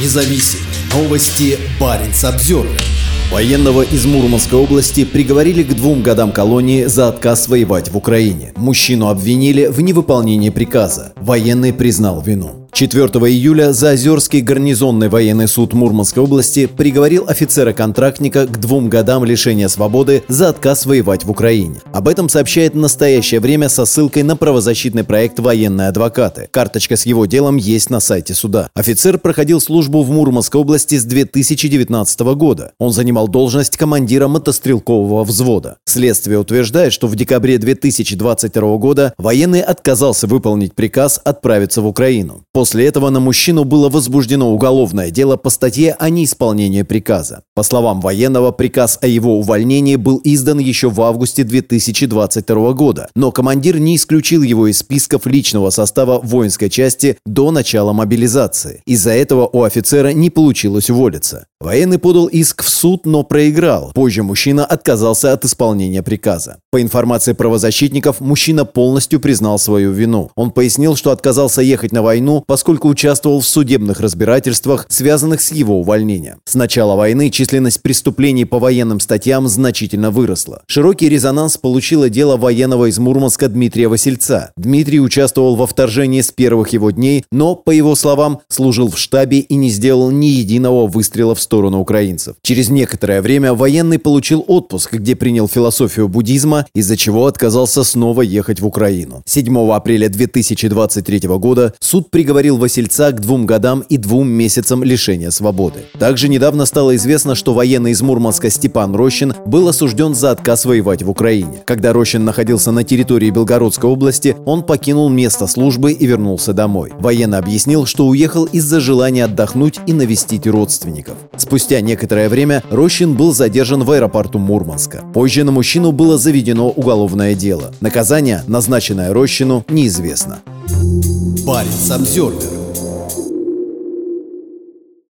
независим. Новости Баренц Обзервер. Военного из Мурманской области приговорили к двум годам колонии за отказ воевать в Украине. Мужчину обвинили в невыполнении приказа. Военный признал вину. 4 июля Заозерский гарнизонный военный суд Мурманской области приговорил офицера-контрактника к двум годам лишения свободы за отказ воевать в Украине. Об этом сообщает в настоящее время со ссылкой на правозащитный проект «Военные адвокаты». Карточка с его делом есть на сайте суда. Офицер проходил службу в Мурманской области с 2019 года. Он занимал должность командира мотострелкового взвода. Следствие утверждает, что в декабре 2022 года военный отказался выполнить приказ отправиться в Украину. После этого на мужчину было возбуждено уголовное дело по статье о неисполнении приказа. По словам военного, приказ о его увольнении был издан еще в августе 2022 года, но командир не исключил его из списков личного состава воинской части до начала мобилизации. Из-за этого у офицера не получилось уволиться. Военный подал иск в суд, но проиграл. Позже мужчина отказался от исполнения приказа. По информации правозащитников, мужчина полностью признал свою вину. Он пояснил, что отказался ехать на войну, поскольку участвовал в судебных разбирательствах, связанных с его увольнением. С начала войны численность преступлений по военным статьям значительно выросла. Широкий резонанс получило дело военного из Мурманска Дмитрия Васильца. Дмитрий участвовал во вторжении с первых его дней, но, по его словам, служил в штабе и не сделал ни единого выстрела в сторону украинцев. Через некоторое время военный получил отпуск, где принял философию буддизма, из-за чего отказался снова ехать в Украину. 7 апреля 2023 года суд приговорил Васильца к двум годам и двум месяцам лишения свободы. Также недавно стало известно, что военный из Мурманска Степан Рощин был осужден за отказ воевать в Украине. Когда Рощин находился на территории Белгородской области, он покинул место службы и вернулся домой. Военный объяснил, что уехал из-за желания отдохнуть и навестить родственников. Спустя некоторое время Рощин был задержан в аэропорту Мурманска. Позже на мужчину было заведено уголовное дело. Наказание, назначенное Рощину, неизвестно. Парень Самсервер